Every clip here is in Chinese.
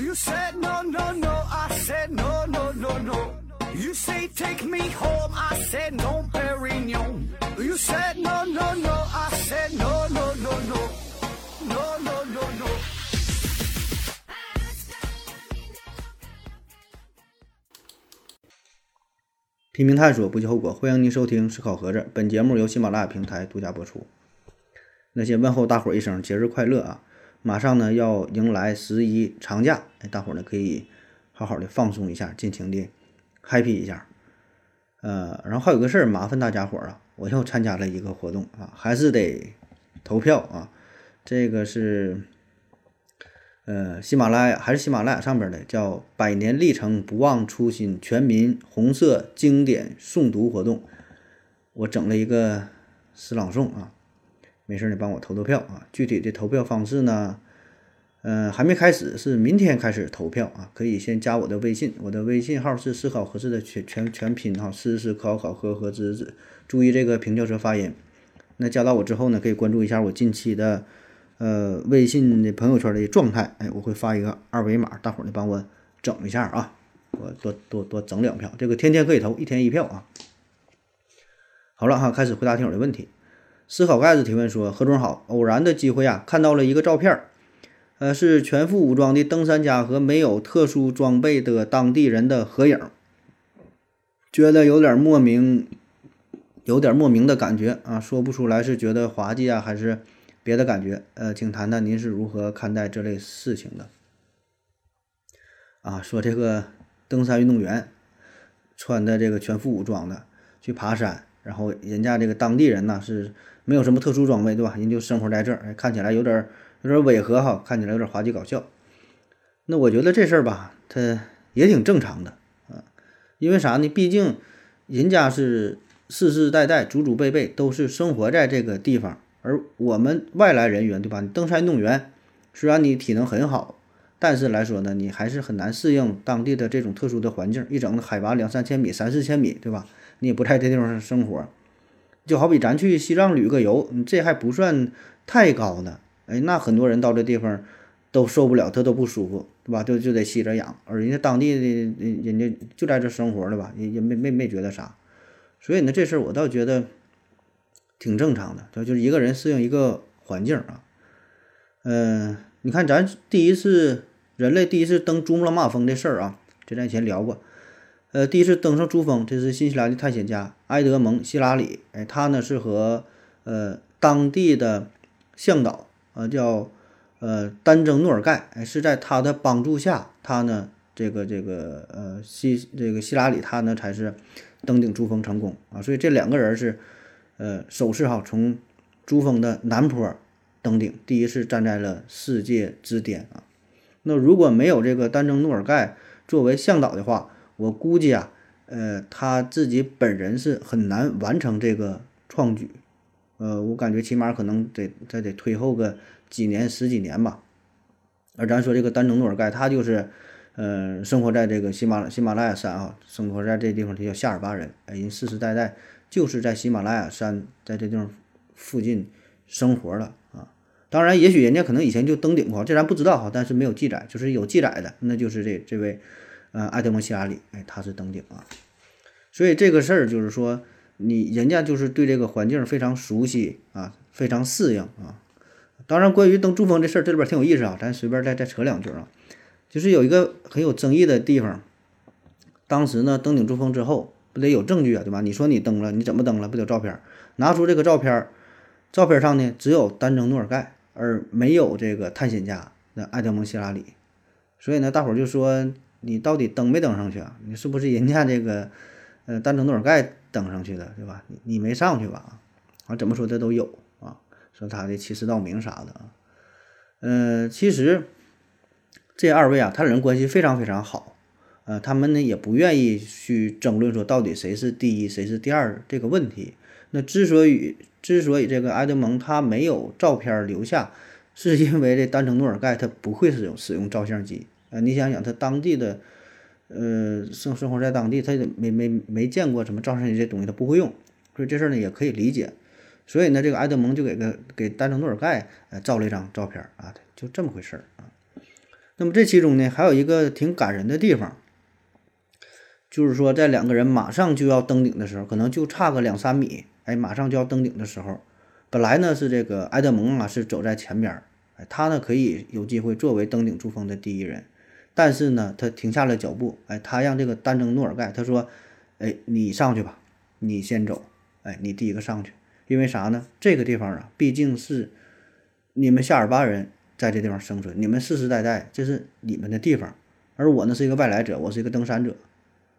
You said no, no, no. I said no, no, no, no. You say take me home. I said no, Perignon. You said no, no, no. I said no, no, no, no. No, no, no, no. 拼命探索，不计后果。欢迎您收听《思考盒子》，本节目由喜马拉雅平台独家播出。那先问候大伙儿一声节日快乐啊！马上呢要迎来十一长假，哎，大伙儿呢可以好好的放松一下，尽情的 happy 一下。呃，然后还有个事儿麻烦大家伙儿啊，我又参加了一个活动啊，还是得投票啊。这个是呃喜马拉雅还是喜马拉雅上边的叫“百年历程不忘初心”全民红色经典诵读活动，我整了一个诗朗诵啊。没事，你帮我投投票啊！具体的投票方式呢，呃，还没开始，是明天开始投票啊。可以先加我的微信，我的微信号是思考合适的全全全拼哈，思思考考和和知知，注意这个平翘舌发音。那加到我之后呢，可以关注一下我近期的呃微信的朋友圈的状态，哎，我会发一个二维码，大伙儿呢帮我整一下啊，我多多多整两票，这个天天可以投，一天一票啊。好了哈，开始回答听友的问题。思考盖子提问说：“何总好，偶然的机会啊，看到了一个照片，呃，是全副武装的登山家和没有特殊装备的当地人的合影，觉得有点莫名，有点莫名的感觉啊，说不出来是觉得滑稽啊，还是别的感觉。呃，请谈谈您是如何看待这类事情的？啊，说这个登山运动员穿的这个全副武装的去爬山，然后人家这个当地人呢是。”没有什么特殊装备，对吧？人就生活在这儿，看起来有点有点违和哈，看起来有点滑稽搞笑。那我觉得这事儿吧，它也挺正常的啊，因为啥呢？毕竟人家是世世代代、祖祖辈辈都是生活在这个地方，而我们外来人员，对吧？登山运动员，虽然你体能很好，但是来说呢，你还是很难适应当地的这种特殊的环境，一整海拔两三千米、三四千米，对吧？你也不在这地方生活。就好比咱去西藏旅个游，这还不算太高呢。哎，那很多人到这地方都受不了，他都不舒服，对吧？就就得吸着氧，而人家当地的人家就在这生活了吧，也也没没没觉得啥。所以呢，这事儿我倒觉得挺正常的，就就是一个人适应一个环境啊。嗯，你看咱第一次人类第一次登珠穆朗玛峰这事儿啊，这咱以前聊过。呃，第一次登上珠峰，这是新西兰的探险家埃德蒙·希拉里。哎，他呢是和呃当地的向导啊叫呃丹增诺尔盖，哎是在他的帮助下，他呢这个这个呃希这个希拉里他呢才是登顶珠峰成功啊。所以这两个人是呃首次哈从珠峰的南坡登顶，第一次站在了世界之巅啊。那如果没有这个丹增诺尔盖作为向导的话，我估计啊，呃，他自己本人是很难完成这个创举，呃，我感觉起码可能得再得推后个几年十几年吧。而咱说这个丹增诺尔盖，他就是，呃，生活在这个喜马喜马拉雅山啊，生活在这地方，他叫夏尔巴人，哎，人世世代代就是在喜马拉雅山在这地方附近生活了啊。当然，也许人家可能以前就登顶过，这咱不知道哈，但是没有记载，就是有记载的，那就是这这位。呃，埃德蒙·希拉里，哎，他是登顶啊，所以这个事儿就是说，你人家就是对这个环境非常熟悉啊，非常适应啊。当然，关于登珠峰这事儿，这里边挺有意思啊，咱随便再再扯两句啊。就是有一个很有争议的地方，当时呢，登顶珠峰之后，不得有证据啊，对吧？你说你登了，你怎么登了？不得有照片？拿出这个照片，照片上呢只有丹增诺尔盖，而没有这个探险家那埃德蒙·希拉里。所以呢，大伙儿就说。你到底登没登上去啊？你是不是人家这个，呃，丹增诺尔盖登上去的，对吧？你你没上去吧？啊，怎么说的都有啊，说他的欺世盗名啥的啊。嗯，其实这二位啊，他人关系非常非常好，呃，他们呢也不愿意去争论说到底谁是第一谁是第二这个问题。那之所以之所以这个埃德蒙他没有照片留下，是因为这丹增诺尔盖他不会使用使用照相机。呃，你想想，他当地的，呃，生生活在当地，他也没没没见过什么照相机这东西，他不会用，所以这事儿呢也可以理解。所以呢，这个埃德蒙就给个给丹增诺尔盖呃照了一张照片啊，就这么回事儿啊。那么这其中呢，还有一个挺感人的地方，就是说在两个人马上就要登顶的时候，可能就差个两三米，哎，马上就要登顶的时候，本来呢是这个埃德蒙啊是走在前边儿，哎，他呢可以有机会作为登顶珠峰的第一人，但是呢他停下了脚步，哎，他让这个丹增诺尔盖他说，哎，你上去吧，你先走，哎，你第一个上去，因为啥呢？这个地方啊，毕竟是你们夏尔巴人。在这地方生存，你们世世代代这是你们的地方，而我呢是一个外来者，我是一个登山者，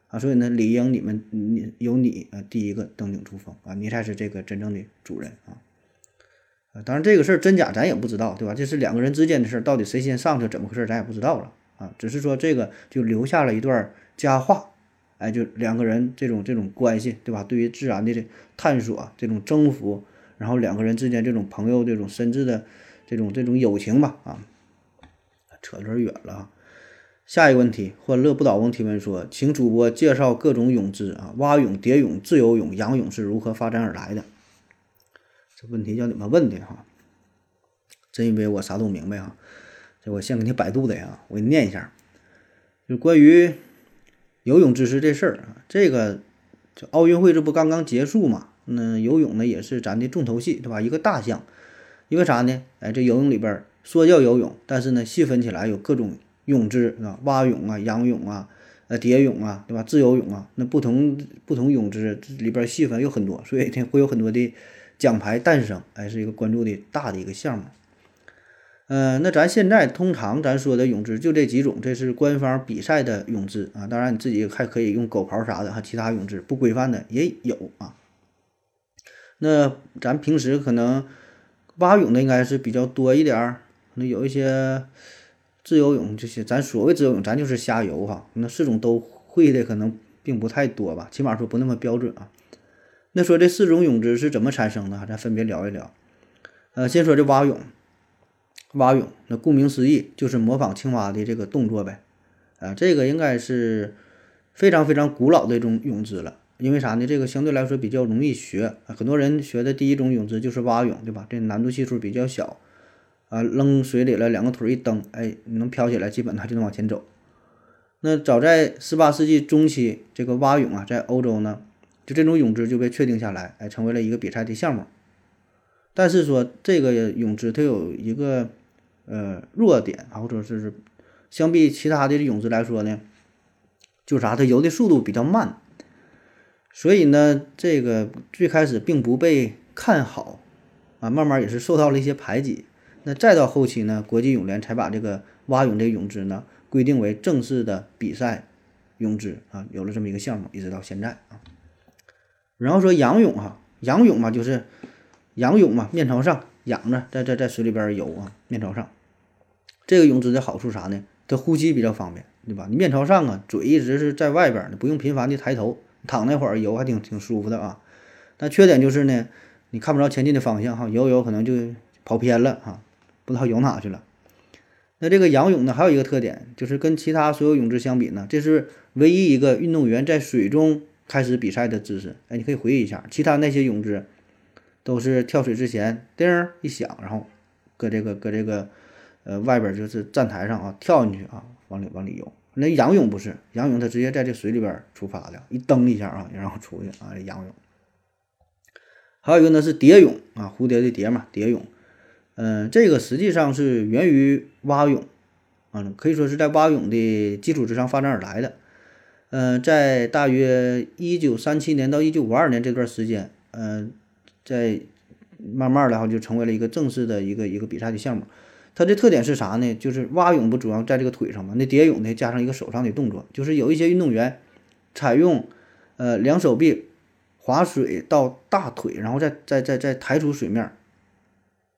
啊，所以呢理应你们你由你啊第一个登顶珠峰啊，你才是这个真正的主人啊，啊，当然这个事儿真假咱也不知道，对吧？这是两个人之间的事儿，到底谁先上去怎么回事咱也不知道了啊，只是说这个就留下了一段佳话，哎，就两个人这种这种关系，对吧？对于自然的这探索，这种征服，然后两个人之间这种朋友这种深挚的。这种这种友情吧，啊，扯有点远了啊。下一个问题，欢乐不倒翁提问说，请主播介绍各种泳姿啊，蛙泳、蝶泳、自由泳、仰泳是如何发展而来的？这问题叫你们问的哈，真以为我啥都明白哈？这我先给你百度的呀，我给你念一下，就关于游泳知识这事儿啊，这个就奥运会这不刚刚结束嘛？那游泳呢也是咱的重头戏，对吧？一个大项。因为啥呢？哎，这游泳里边说叫游泳，但是呢，细分起来有各种泳姿啊，蛙泳啊、仰泳啊、呃蝶泳啊，对吧？自由泳啊，那不同不同泳姿里边细分有很多，所以会有很多的奖牌诞生，哎，是一个关注的大的一个项目。嗯，那咱现在通常咱说的泳姿就这几种，这是官方比赛的泳姿啊。当然你自己还可以用狗刨啥的，哈其他泳姿不规范的也有啊。那咱平时可能。蛙泳的应该是比较多一点儿，那有一些自由泳这些，咱所谓自由泳，咱就是瞎游哈。那四种都会的可能并不太多吧，起码说不那么标准啊。那说这四种泳姿是怎么产生的？咱分别聊一聊。呃，先说这蛙泳，蛙泳那顾名思义就是模仿青蛙的这个动作呗。啊，这个应该是非常非常古老的一种泳姿了。因为啥呢？这个相对来说比较容易学，很多人学的第一种泳姿就是蛙泳，对吧？这难度系数比较小，啊，扔水里了，两个腿一蹬，哎，你能飘起来，基本它就能往前走。那早在十八世纪中期，这个蛙泳啊，在欧洲呢，就这种泳姿就被确定下来，哎，成为了一个比赛的项目。但是说这个泳姿它有一个呃弱点啊，或者是相比其他的泳姿来说呢，就是啥？它游的速度比较慢。所以呢，这个最开始并不被看好，啊，慢慢也是受到了一些排挤。那再到后期呢，国际泳联才把这个蛙泳这个泳姿呢规定为正式的比赛泳姿啊，有了这么一个项目，一直到现在啊。然后说仰泳哈，仰泳嘛就是仰泳嘛，面朝上仰着，在在在水里边游啊，面朝上。这个泳姿的好处啥呢？它呼吸比较方便，对吧？你面朝上啊，嘴一直是在外边，你不用频繁的抬头。躺那会儿游还挺挺舒服的啊，但缺点就是呢，你看不着前进的方向哈，游游可能就跑偏了啊，不知道游哪去了。那这个仰泳呢，还有一个特点，就是跟其他所有泳姿相比呢，这是唯一一个运动员在水中开始比赛的姿势。哎，你可以回忆一下，其他那些泳姿都是跳水之前叮一响，然后搁这个搁这个呃外边就是站台上啊跳进去啊，往里往里游。那仰泳不是仰泳，它直接在这水里边出发的，一蹬一下啊，然后出去啊，仰泳。还有一个呢是蝶泳啊，蝴蝶的蝶嘛，蝶泳。嗯，这个实际上是源于蛙泳啊，可以说是在蛙泳的基础之上发展而来的。嗯，在大约一九三七年到一九五二年这段时间，嗯，在慢慢的哈就成为了一个正式的一个一个比赛的项目。它的特点是啥呢？就是蛙泳不主要在这个腿上吗？那蝶泳呢，加上一个手上的动作，就是有一些运动员采用呃两手臂划水到大腿，然后再再再再抬出水面，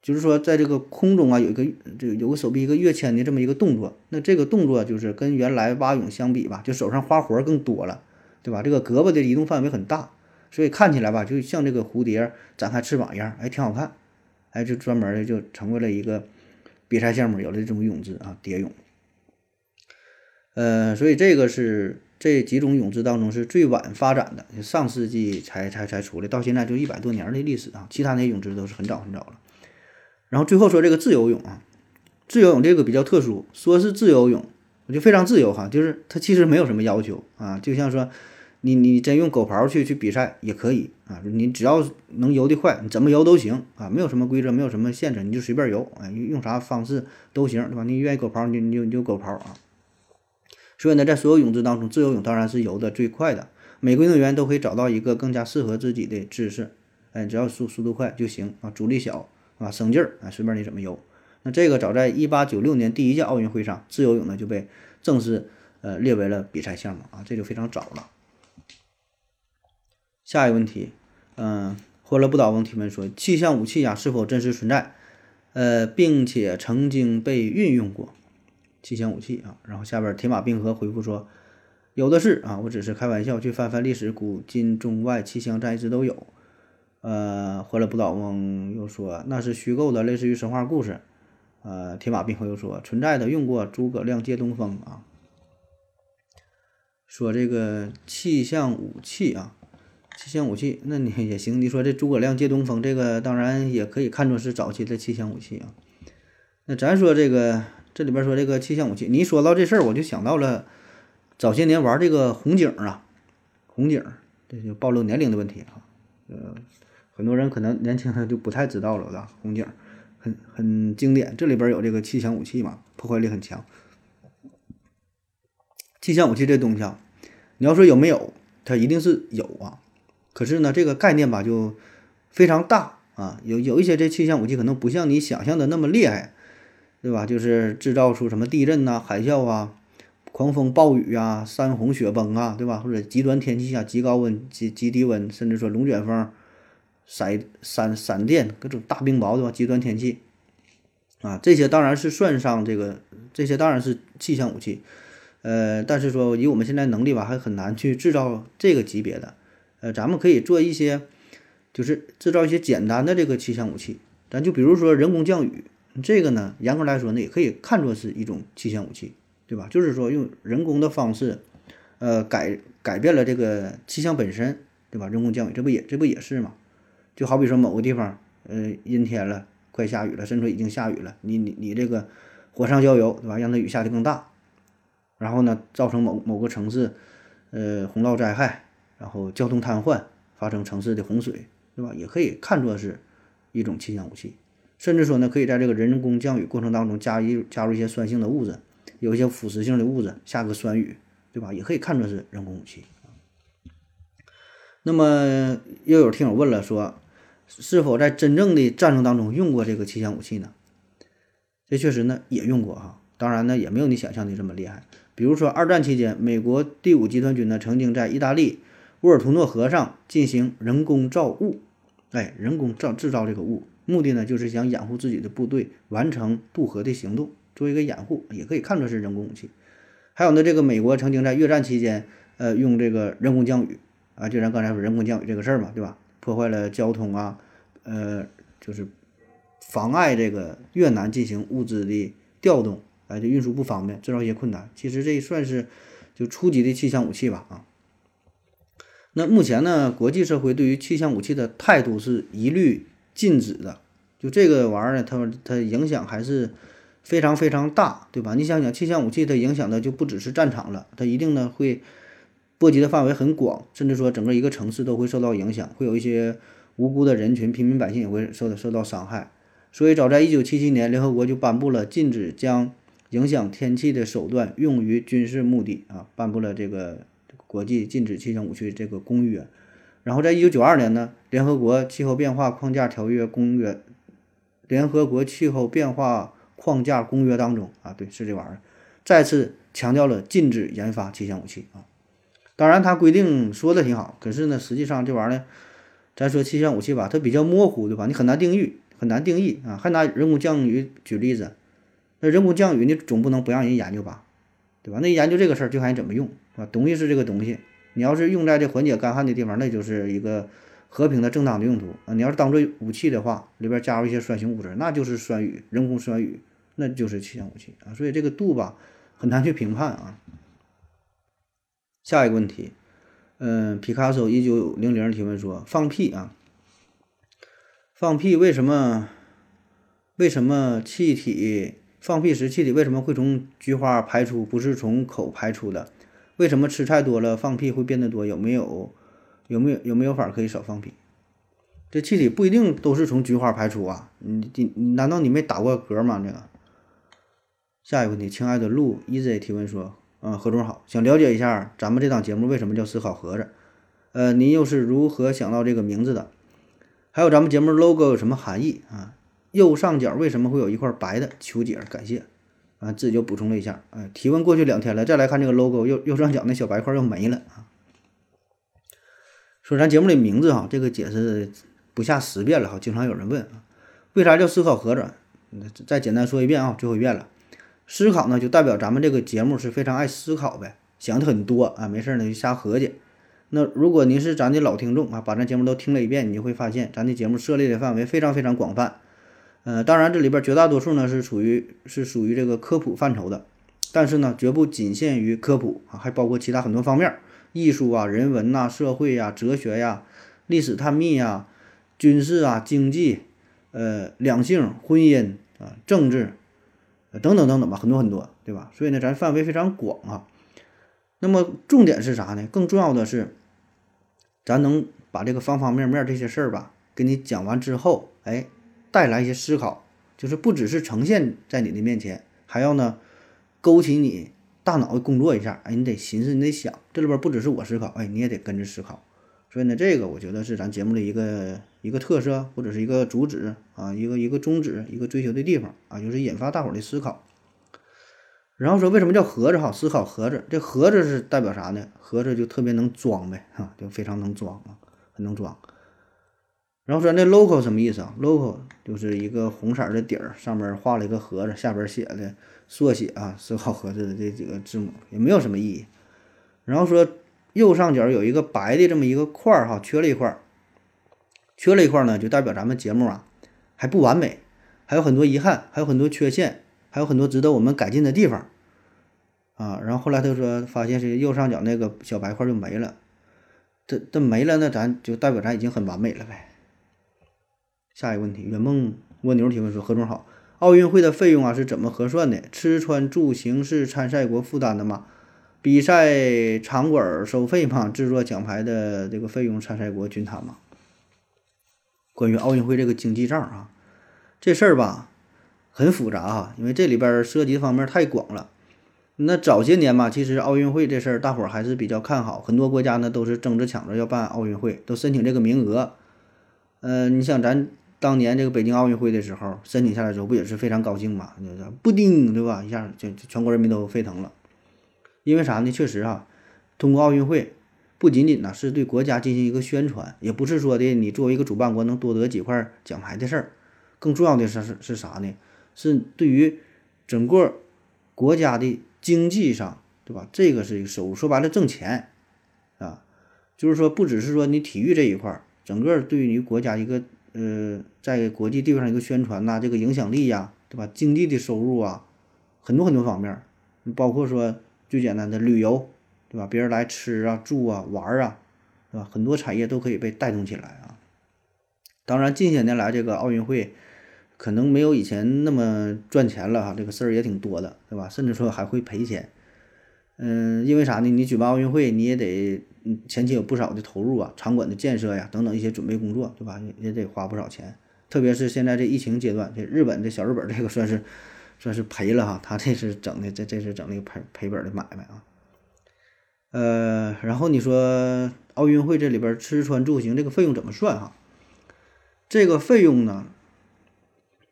就是说在这个空中啊有一个这有个手臂一个跃迁的这么一个动作。那这个动作就是跟原来蛙泳相比吧，就手上花活更多了，对吧？这个胳膊的移动范围很大，所以看起来吧，就像这个蝴蝶展开翅膀一样，哎，挺好看，哎，就专门的就成为了一个。比赛项目有了这种泳姿啊，蝶泳。呃，所以这个是这几种泳姿当中是最晚发展的，上世纪才才才出来，到现在就一百多年的历史啊。其他那些泳姿都是很早很早了。然后最后说这个自由泳啊，自由泳这个比较特殊，说是自由泳，我就非常自由哈，就是它其实没有什么要求啊，就像说你你真用狗刨去去比赛也可以啊，你只要能游得快，你怎么游都行啊，没有什么规则，没有什么限制，你就随便游，哎，用啥方式都行，对吧？你愿意狗刨你就你就你就狗刨啊。所以呢，在所有泳姿当中，自由泳当然是游的最快的。每个运动员都可以找到一个更加适合自己的姿势，哎，只要速速度快就行啊，阻力小啊，省劲儿啊，随便你怎么游。那这个早在一八九六年第一届奥运会上，自由泳呢就被正式呃列为了比赛项目啊，这就非常早了。下一个问题，嗯，欢乐不倒翁提问说，气象武器呀是否真实存在？呃，并且曾经被运用过？气象武器啊，然后下边铁马冰河回复说，有的是啊，我只是开玩笑，去翻翻历史，古今中外气象站一直都有。呃，欢乐不倒翁又说那是虚构的，类似于神话故事。呃，铁马冰河又说存在的，用过诸葛亮借东风啊。说这个气象武器啊，气象武器，那你也行。你说这诸葛亮借东风，这个当然也可以看作是早期的气象武器啊。那咱说这个。这里边说这个气象武器，你一说到这事儿，我就想到了早些年玩这个红警啊，红警，这就暴露年龄的问题啊。呃，很多人可能年轻人就不太知道了，是吧？红警很很经典，这里边有这个气象武器嘛，破坏力很强。气象武器这东西啊，你要说有没有，它一定是有啊。可是呢，这个概念吧就非常大啊，有有一些这气象武器可能不像你想象的那么厉害。对吧？就是制造出什么地震呐、海啸啊、狂风暴雨啊、山洪雪崩啊，对吧？或者极端天气下极高温、极极低温，甚至说龙卷风、闪闪闪电、各种大冰雹，对吧？极端天气啊，这些当然是算上这个，这些当然是气象武器。呃，但是说以我们现在能力吧，还很难去制造这个级别的。呃，咱们可以做一些，就是制造一些简单的这个气象武器。咱就比如说人工降雨。这个呢，严格来说呢，也可以看作是一种气象武器，对吧？就是说用人工的方式，呃，改改变了这个气象本身，对吧？人工降雨，这不也这不也是吗？就好比说某个地方，呃，阴天了，快下雨了，甚至已经下雨了，你你你这个火上浇油，对吧？让它雨下的更大，然后呢，造成某某个城市，呃，洪涝灾害，然后交通瘫痪，发生城市的洪水，对吧？也可以看作是一种气象武器。甚至说呢，可以在这个人工降雨过程当中加一加入一些酸性的物质，有一些腐蚀性的物质，下个酸雨，对吧？也可以看作是人工武器。那么又有听友问了，说是否在真正的战争当中用过这个气象武器呢？这确实呢也用过哈，当然呢也没有你想象的这么厉害。比如说二战期间，美国第五集团军呢曾经在意大利沃尔图诺河上进行人工造雾，哎，人工造制造这个雾。目的呢，就是想掩护自己的部队完成渡河的行动，做一个掩护，也可以看作是人工武器。还有呢，这个美国曾经在越战期间，呃，用这个人工降雨啊，就咱刚才说人工降雨这个事儿嘛，对吧？破坏了交通啊，呃，就是妨碍这个越南进行物资的调动，哎，就运输不方便，制造一些困难。其实这算是就初级的气象武器吧，啊。那目前呢，国际社会对于气象武器的态度是一律。禁止的，就这个玩意儿呢，它它影响还是非常非常大，对吧？你想想，气象武器它影响的就不只是战场了，它一定呢会波及的范围很广，甚至说整个一个城市都会受到影响，会有一些无辜的人群、平民百姓也会受到受到伤害。所以，早在一九七七年，联合国就颁布了禁止将影响天气的手段用于军事目的啊，颁布了这个国际禁止气象武器这个公约。然后，在一九九二年呢，联合国气候变化框架条约公约，联合国气候变化框架公约当中啊，对，是这玩意儿，再次强调了禁止研发气象武器啊。当然，它规定说的挺好，可是呢，实际上这玩意儿，咱说气象武器吧，它比较模糊，对吧？你很难定义，很难定义啊。还拿人工降雨举例子，那人工降雨你总不能不让人研究吧，对吧？那研究这个事儿就看你怎么用，啊？东西是这个东西。你要是用在这缓解干旱的地方，那就是一个和平的正当的用途啊。你要是当做武器的话，里边加入一些酸性物质，那就是酸雨，人工酸雨，那就是气象武器啊。所以这个度吧，很难去评判啊。下一个问题，嗯，皮卡丘一九零零提问说：放屁啊，放屁为什么？为什么气体放屁时气体为什么会从菊花排出，不是从口排出的？为什么吃菜多了放屁会变得多？有没有有没有有没有法可以少放屁？这气体不一定都是从菊花排出啊！你你难道你没打过嗝吗？这个。下一个问题，亲爱的陆 easy 提问说，嗯，何总好，想了解一下咱们这档节目为什么叫思考盒子？呃，您又是如何想到这个名字的？还有咱们节目 logo 有什么含义啊？右上角为什么会有一块白的？求解，感谢。啊，自己就补充了一下，哎，提问过去两天了，再来看这个 logo，右右上角那小白块又没了啊。说咱节目的名字哈，这个解释不下十遍了哈，经常有人问啊，为啥叫思考盒子？再简单说一遍啊，最后一遍了。思考呢，就代表咱们这个节目是非常爱思考呗，想的很多啊，没事呢就瞎合计。那如果您是咱的老听众啊，把咱节目都听了一遍，你就会发现咱的节目涉猎的范围非常非常广泛。呃，当然这里边绝大多数呢是属于是属于这个科普范畴的，但是呢绝不仅限于科普啊，还包括其他很多方面，艺术啊、人文呐、社会呀、哲学呀、历史探秘呀、军事啊、经济、呃两性、婚姻啊、政治。等等等等吧，很多很多，对吧？所以呢，咱范围非常广啊。那么重点是啥呢？更重要的是，咱能把这个方方面面这些事儿吧，给你讲完之后，哎，带来一些思考，就是不只是呈现在你的面前，还要呢勾起你大脑工作一下，哎，你得寻思，你得想，这里边不只是我思考，哎，你也得跟着思考。所以呢，这个我觉得是咱节目的一个一个特色，或者是一个主旨啊，一个一个宗旨，一个追求的地方啊，就是引发大伙儿的思考。然后说为什么叫盒子哈？思考盒子，这盒子是代表啥呢？盒子就特别能装呗，哈，就非常能装啊，很能装。然后说那 logo 什么意思啊？logo 就是一个红色的底儿，上面画了一个盒子，下边写的缩写啊，思考盒子的这几个字母也没有什么意义。然后说。右上角有一个白的这么一个块儿哈，缺了一块儿，缺了一块儿呢，就代表咱们节目啊还不完美，还有很多遗憾，还有很多缺陷，还有很多值得我们改进的地方啊。然后后来他说发现是右上角那个小白块就没了，这这没了，那咱就代表咱已经很完美了呗。下一个问题，圆梦蜗牛提问说：何总好，奥运会的费用啊是怎么核算的？吃穿住行是参赛国负担的吗？比赛场馆收费吗？制作奖牌的这个费用参赛国均摊吗？关于奥运会这个经济账啊，这事儿吧很复杂哈，因为这里边涉及的方面太广了。那早些年吧，其实奥运会这事儿大伙儿还是比较看好，很多国家呢都是争着抢着要办奥运会，都申请这个名额。嗯，你像咱当年这个北京奥运会的时候，申请下来之后不也是非常高兴嘛？不丁对吧？一下就全国人民都沸腾了。因为啥呢？确实啊，通过奥运会，不仅仅呢是对国家进行一个宣传，也不是说的你作为一个主办国能多得几块奖牌的事儿，更重要的是是是啥呢？是对于整个国家的经济上，对吧？这个是一个收入，说白了挣钱啊，就是说不只是说你体育这一块，整个对于国家一个呃在国际地位上一个宣传呐，这个影响力呀，对吧？经济的收入啊，很多很多方面，包括说。最简单的旅游，对吧？别人来吃啊、住啊、玩啊，对吧？很多产业都可以被带动起来啊。当然，近些年来这个奥运会可能没有以前那么赚钱了哈，这个事儿也挺多的，对吧？甚至说还会赔钱。嗯，因为啥呢？你举办奥运会，你也得嗯前期有不少的投入啊，场馆的建设呀，等等一些准备工作，对吧？也也得花不少钱。特别是现在这疫情阶段，这日本这小日本这个算是。算是赔了哈，他这是整的，这这是整那个赔赔本的买卖啊。呃，然后你说奥运会这里边吃穿住行这个费用怎么算哈？这个费用呢，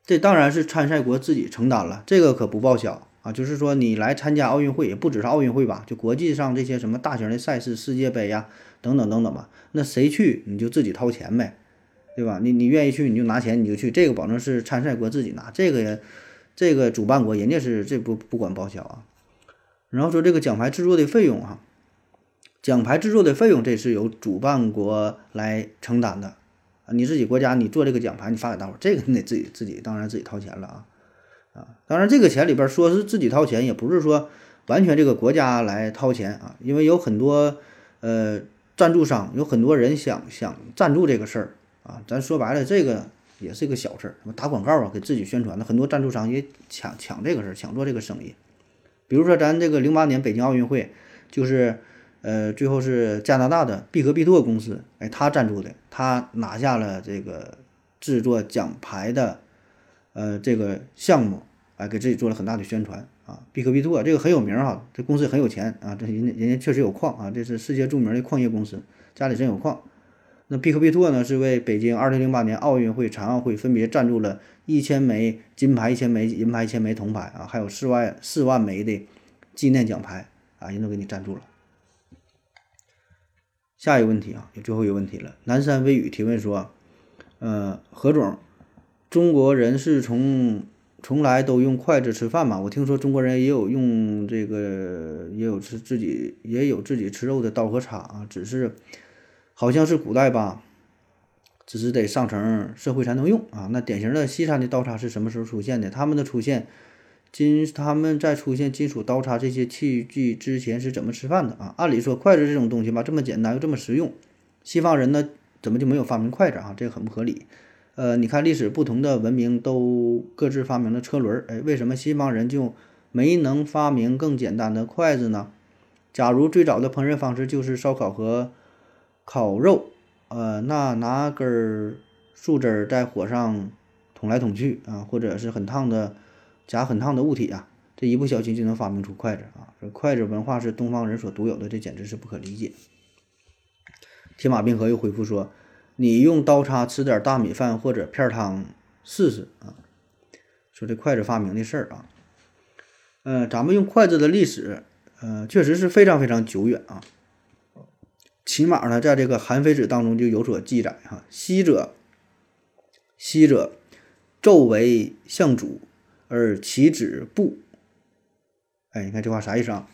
这当然是参赛国自己承担了，这个可不报销啊。就是说你来参加奥运会，也不只是奥运会吧，就国际上这些什么大型的赛事，世界杯呀等等等等吧，那谁去你就自己掏钱呗，对吧？你你愿意去你就拿钱你就去，这个保证是参赛国自己拿，这个也。这个主办国人家是这不不管报销啊，然后说这个奖牌制作的费用哈，奖牌制作的费用这是由主办国来承担的啊，你自己国家你做这个奖牌你发给大伙儿，这个你得自己自己当然自己掏钱了啊啊，当然这个钱里边说是自己掏钱，也不是说完全这个国家来掏钱啊，因为有很多呃赞助商，有很多人想想赞助这个事儿啊，咱说白了这个也是一个小事儿。什么打广告啊，给自己宣传的，很多赞助商也抢抢这个事儿，抢做这个生意。比如说咱这个零八年北京奥运会，就是呃最后是加拿大的必和必拓公司，哎，他赞助的，他拿下了这个制作奖牌的呃这个项目，哎，给自己做了很大的宣传啊。必克必拓这个很有名哈，这公司很有钱啊，这人家人家确实有矿啊，这是世界著名的矿业公司，家里真有矿。那必克必拓呢，是为北京2008年奥运会、残奥会分别赞助了一千枚金牌、一千枚银牌、一千枚铜牌啊，还有四万四万枚的纪念奖牌啊，人都给你赞助了。下一个问题啊，也最后一个问题了。南山微雨提问说，呃，何总，中国人是从从来都用筷子吃饭嘛？我听说中国人也有用这个，也有吃自己也有自己吃肉的刀和叉啊，只是。好像是古代吧，只是得上层社会才能用啊。那典型的西餐的刀叉是什么时候出现的？他们的出现，金他们在出现金属刀叉这些器具之前是怎么吃饭的啊？按理说筷子这种东西吧，这么简单又这么实用，西方人呢怎么就没有发明筷子啊？这个很不合理。呃，你看历史不同的文明都各自发明了车轮，哎，为什么西方人就没能发明更简单的筷子呢？假如最早的烹饪方式就是烧烤和烤肉，呃，那拿根树枝在火上捅来捅去啊，或者是很烫的夹很烫的物体啊，这一不小心就能发明出筷子啊！这筷子文化是东方人所独有的，这简直是不可理解。铁马冰河又回复说：“你用刀叉吃点大米饭或者片汤试试啊。”说这筷子发明的事儿啊，嗯，咱们用筷子的历史，呃，确实是非常非常久远啊。起码呢，在这个《韩非子》当中就有所记载哈。昔者，昔者，纣为相主，而其子不。哎，你看这话啥意思啊？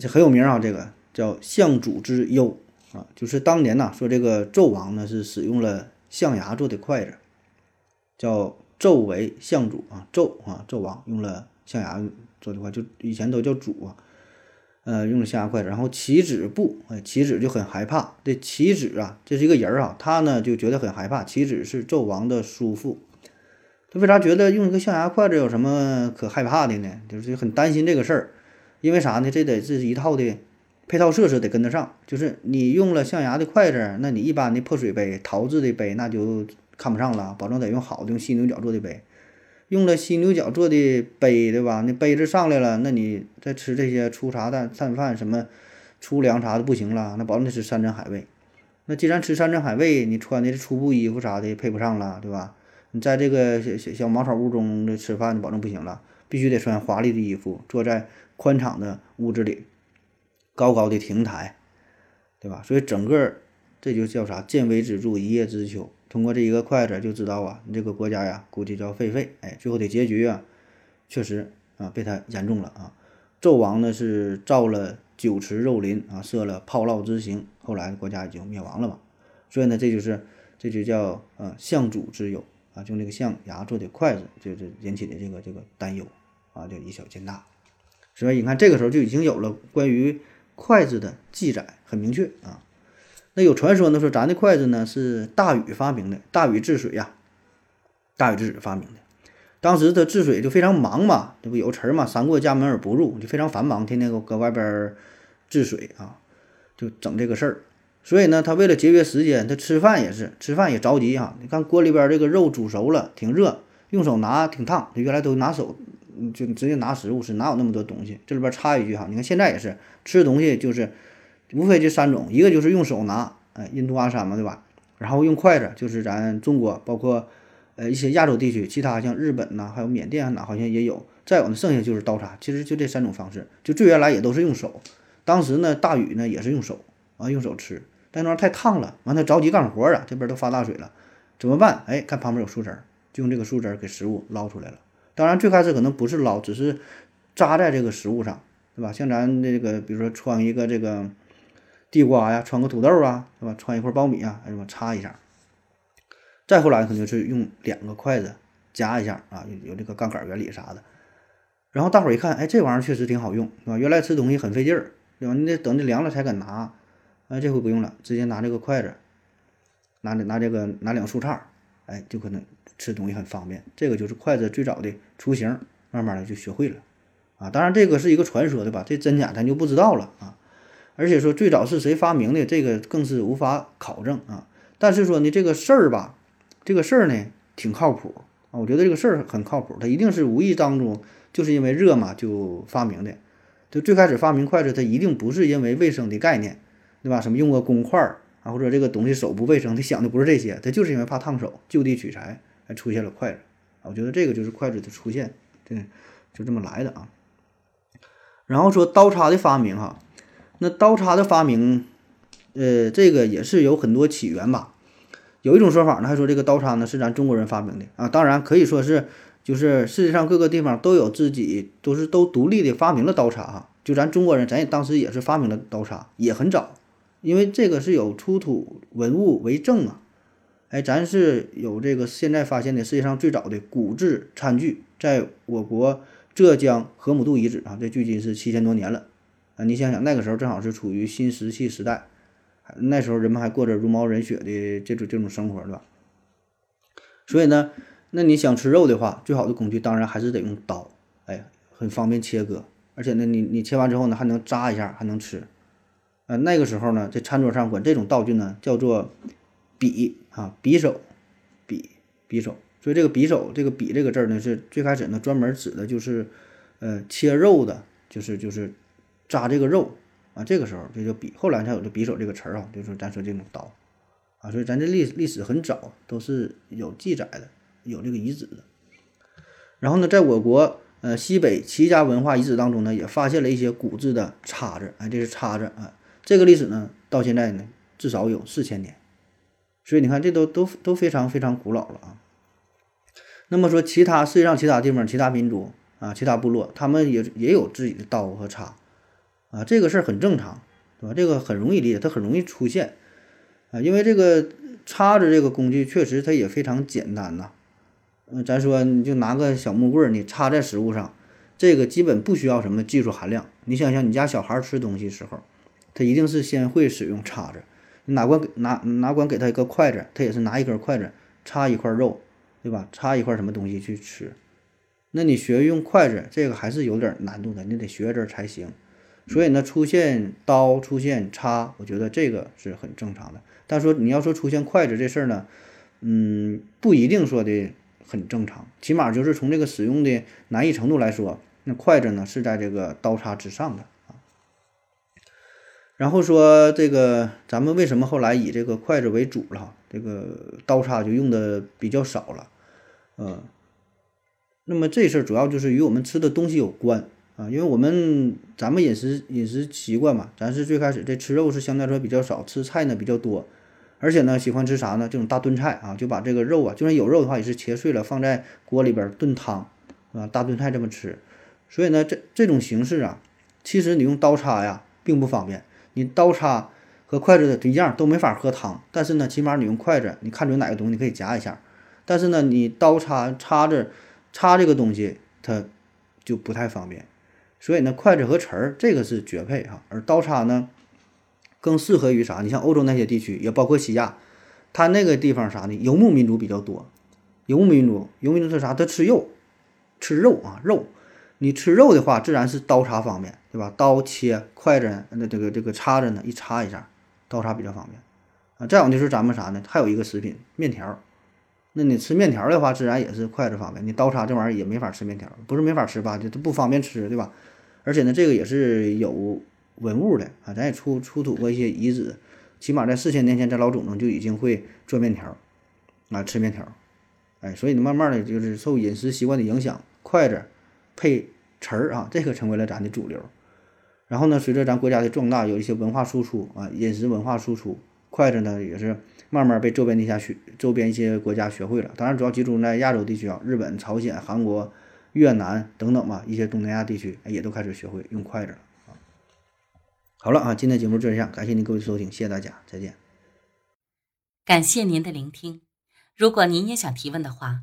这很有名啊，这个叫相主之忧啊，就是当年呐，说这个纣王呢是使用了象牙做的筷子，叫纣为相主啊，纣啊，纣王用了象牙做的筷，就以前都叫主啊。呃，用了象牙筷子，然后棋子不，哎，棋子就很害怕。这棋子啊，这是一个人儿啊，他呢就觉得很害怕。棋子是纣王的叔父，他为啥觉得用一个象牙筷子有什么可害怕的呢？就是很担心这个事儿，因为啥呢？这得是一套的配套设施得跟得上。就是你用了象牙的筷子，那你一般的破水杯、陶制的杯那就看不上了，保证得用好的，用犀牛角做的杯。用了犀牛角做的杯，对吧？那杯子上来了，那你再吃这些粗茶淡淡饭什么粗粮啥的不行了，那保证得吃山珍海味。那既然吃山珍海味，你穿的是粗布衣服啥的配不上了，对吧？你在这个小小小茅草屋中的吃饭，保证不行了，必须得穿华丽的衣服，坐在宽敞的屋子里，高高的亭台，对吧？所以整个这就叫啥？见微知著，一叶知秋。通过这一个筷子就知道啊，你这个国家呀，估计叫废废。哎，最后的结局啊，确实啊，被他言中了啊。纣王呢是造了酒池肉林啊，设了炮烙之刑，后来国家已经灭亡了嘛。所以呢，这就是这就叫呃相主之忧啊，用那个象牙做的筷子，就是引起的这个这个担忧啊，就以小见大。所以你看，这个时候就已经有了关于筷子的记载，很明确啊。那有传说呢，说咱的筷子呢是大禹发明的，大禹治水呀，大禹治水发明的。当时他治水就非常忙嘛，这不有词儿嘛，“三过家门而不入”，就非常繁忙，天天搁搁外边治水啊，就整这个事儿。所以呢，他为了节约时间，他吃饭也是吃饭也着急哈。你看锅里边这个肉煮熟了，挺热，用手拿挺烫。他原来都拿手就直接拿食物吃，哪有那么多东西？这里边插一句哈，你看现在也是吃东西就是。无非这三种，一个就是用手拿，哎，印度阿三嘛，对吧？然后用筷子，就是咱中国，包括呃一些亚洲地区，其他像日本呐，还有缅甸哪好像也有。再有呢，剩下就是刀叉，其实就这三种方式。就最原来也都是用手。当时呢，大禹呢也是用手啊，用手吃，但那玩意儿太烫了，完他着急干活啊，这边都发大水了，怎么办？哎，看旁边有树枝，就用这个树枝给食物捞出来了。当然最开始可能不是捞，只是扎在这个食物上，对吧？像咱这个，比如说穿一个这个。地瓜呀，穿个土豆啊，是吧？穿一块苞米啊，什么插一下。再后来肯定是用两个筷子夹一下啊，有有这个杠杆原理啥的。然后大伙儿一看，哎，这玩意儿确实挺好用，是吧？原来吃东西很费劲儿，对吧？你得等那凉了才敢拿。哎，这回不用了，直接拿这个筷子，拿拿这个拿两树杈，哎，就可能吃东西很方便。这个就是筷子最早的雏形，慢慢的就学会了啊。当然这个是一个传说，对吧？这真假咱就不知道了啊。而且说最早是谁发明的，这个更是无法考证啊。但是说呢，这个事儿吧，这个事儿呢挺靠谱啊。我觉得这个事儿很靠谱，它一定是无意当中就是因为热嘛就发明的。就最开始发明筷子，它一定不是因为卫生的概念，对吧？什么用个公筷儿啊，或者这个东西手不卫生，他想的不是这些，他就是因为怕烫手，就地取材，还出现了筷子啊。我觉得这个就是筷子的出现，对，就这么来的啊。然后说刀叉的发明哈，那刀叉的发明，呃，这个也是有很多起源吧。有一种说法呢，还说这个刀叉呢是咱中国人发明的啊，当然可以说是。就是世界上各个地方都有自己，都是都独立的发明了刀叉哈。就咱中国人，咱也当时也是发明了刀叉，也很早，因为这个是有出土文物为证啊。哎，咱是有这个现在发现的世界上最早的骨制餐具，在我国浙江河姆渡遗址啊，这距今是七千多年了啊。你想想，那个时候正好是处于新石器时代，那时候人们还过着茹毛饮血的这种这种生活，对吧？所以呢。那你想吃肉的话，最好的工具当然还是得用刀，哎，很方便切割，而且呢，你你切完之后呢，还能扎一下，还能吃。呃，那个时候呢，在餐桌上管这种道具呢叫做匕啊，匕首，匕匕首。所以这个匕首，这个匕这个字呢，是最开始呢专门指的就是呃切肉的，就是就是扎这个肉啊，这个时候就叫匕。后来才有了匕首这个词儿啊，就是咱说这种刀啊，所以咱这历历史很早，都是有记载的。有这个遗址的，然后呢，在我国呃西北齐家文化遗址当中呢，也发现了一些骨制的叉子，哎，这是叉子啊，这个历史呢，到现在呢，至少有四千年，所以你看，这都都都非常非常古老了啊。那么说，其他世界上其他地方、其他民族啊、其他部落，他们也也有自己的刀和叉啊，这个事儿很正常，对吧？这个很容易理解，它很容易出现啊，因为这个叉子这个工具确实它也非常简单呐。嗯，咱说你就拿个小木棍儿，你插在食物上，这个基本不需要什么技术含量。你想想，你家小孩吃东西时候，他一定是先会使用叉子。哪管拿哪管给他一个筷子，他也是拿一根筷子插一块肉，对吧？插一块什么东西去吃。那你学用筷子，这个还是有点难度的，你得学着才行。所以呢，出现刀、出现叉，我觉得这个是很正常的。但说你要说出现筷子这事儿呢，嗯，不一定说的。很正常，起码就是从这个使用的难易程度来说，那筷子呢是在这个刀叉之上的。然后说这个咱们为什么后来以这个筷子为主了，这个刀叉就用的比较少了，呃，那么这事儿主要就是与我们吃的东西有关啊，因为我们咱们饮食饮食习惯嘛，咱是最开始这吃肉是相对来说比较少，吃菜呢比较多。而且呢，喜欢吃啥呢？这种大炖菜啊，就把这个肉啊，就算有肉的话，也是切碎了放在锅里边炖汤，啊，大炖菜这么吃。所以呢，这这种形式啊，其实你用刀叉呀，并不方便。你刀叉和筷子一样，都没法喝汤。但是呢，起码你用筷子，你看准哪个东西，你可以夹一下。但是呢，你刀叉叉子叉这个东西，它就不太方便。所以呢，筷子和匙儿这个是绝配哈，而刀叉呢？更适合于啥？你像欧洲那些地区，也包括西亚，它那个地方啥呢？游牧民族比较多。游牧民族，游牧民族是啥？他吃肉，吃肉啊，肉。你吃肉的话，自然是刀叉方便，对吧？刀切，筷子那这个这个叉子呢，一插一下，刀叉比较方便啊。再有就是咱们啥呢？还有一个食品，面条。那你吃面条的话，自然也是筷子方便。你刀叉这玩意儿也没法吃面条，不是没法吃吧？就它不方便吃，对吧？而且呢，这个也是有。文物的啊，咱也出出土过一些遗址，起码在四千年前，这老祖宗就已经会做面条，啊，吃面条，哎，所以呢，慢慢的就是受饮食习惯的影响，筷子配词儿啊，这个成为了咱的主流。然后呢，随着咱国家的壮大，有一些文化输出啊，饮食文化输出，筷子呢也是慢慢被周边的一些学周边一些国家学会了。当然，主要集中在亚洲地区啊，日本、朝鲜、韩国、越南等等吧，一些东南亚地区也都开始学会用筷子了啊。好了啊，今天节目就这样，感谢您各位收听，谢谢大家，再见。感谢您的聆听。如果您也想提问的话，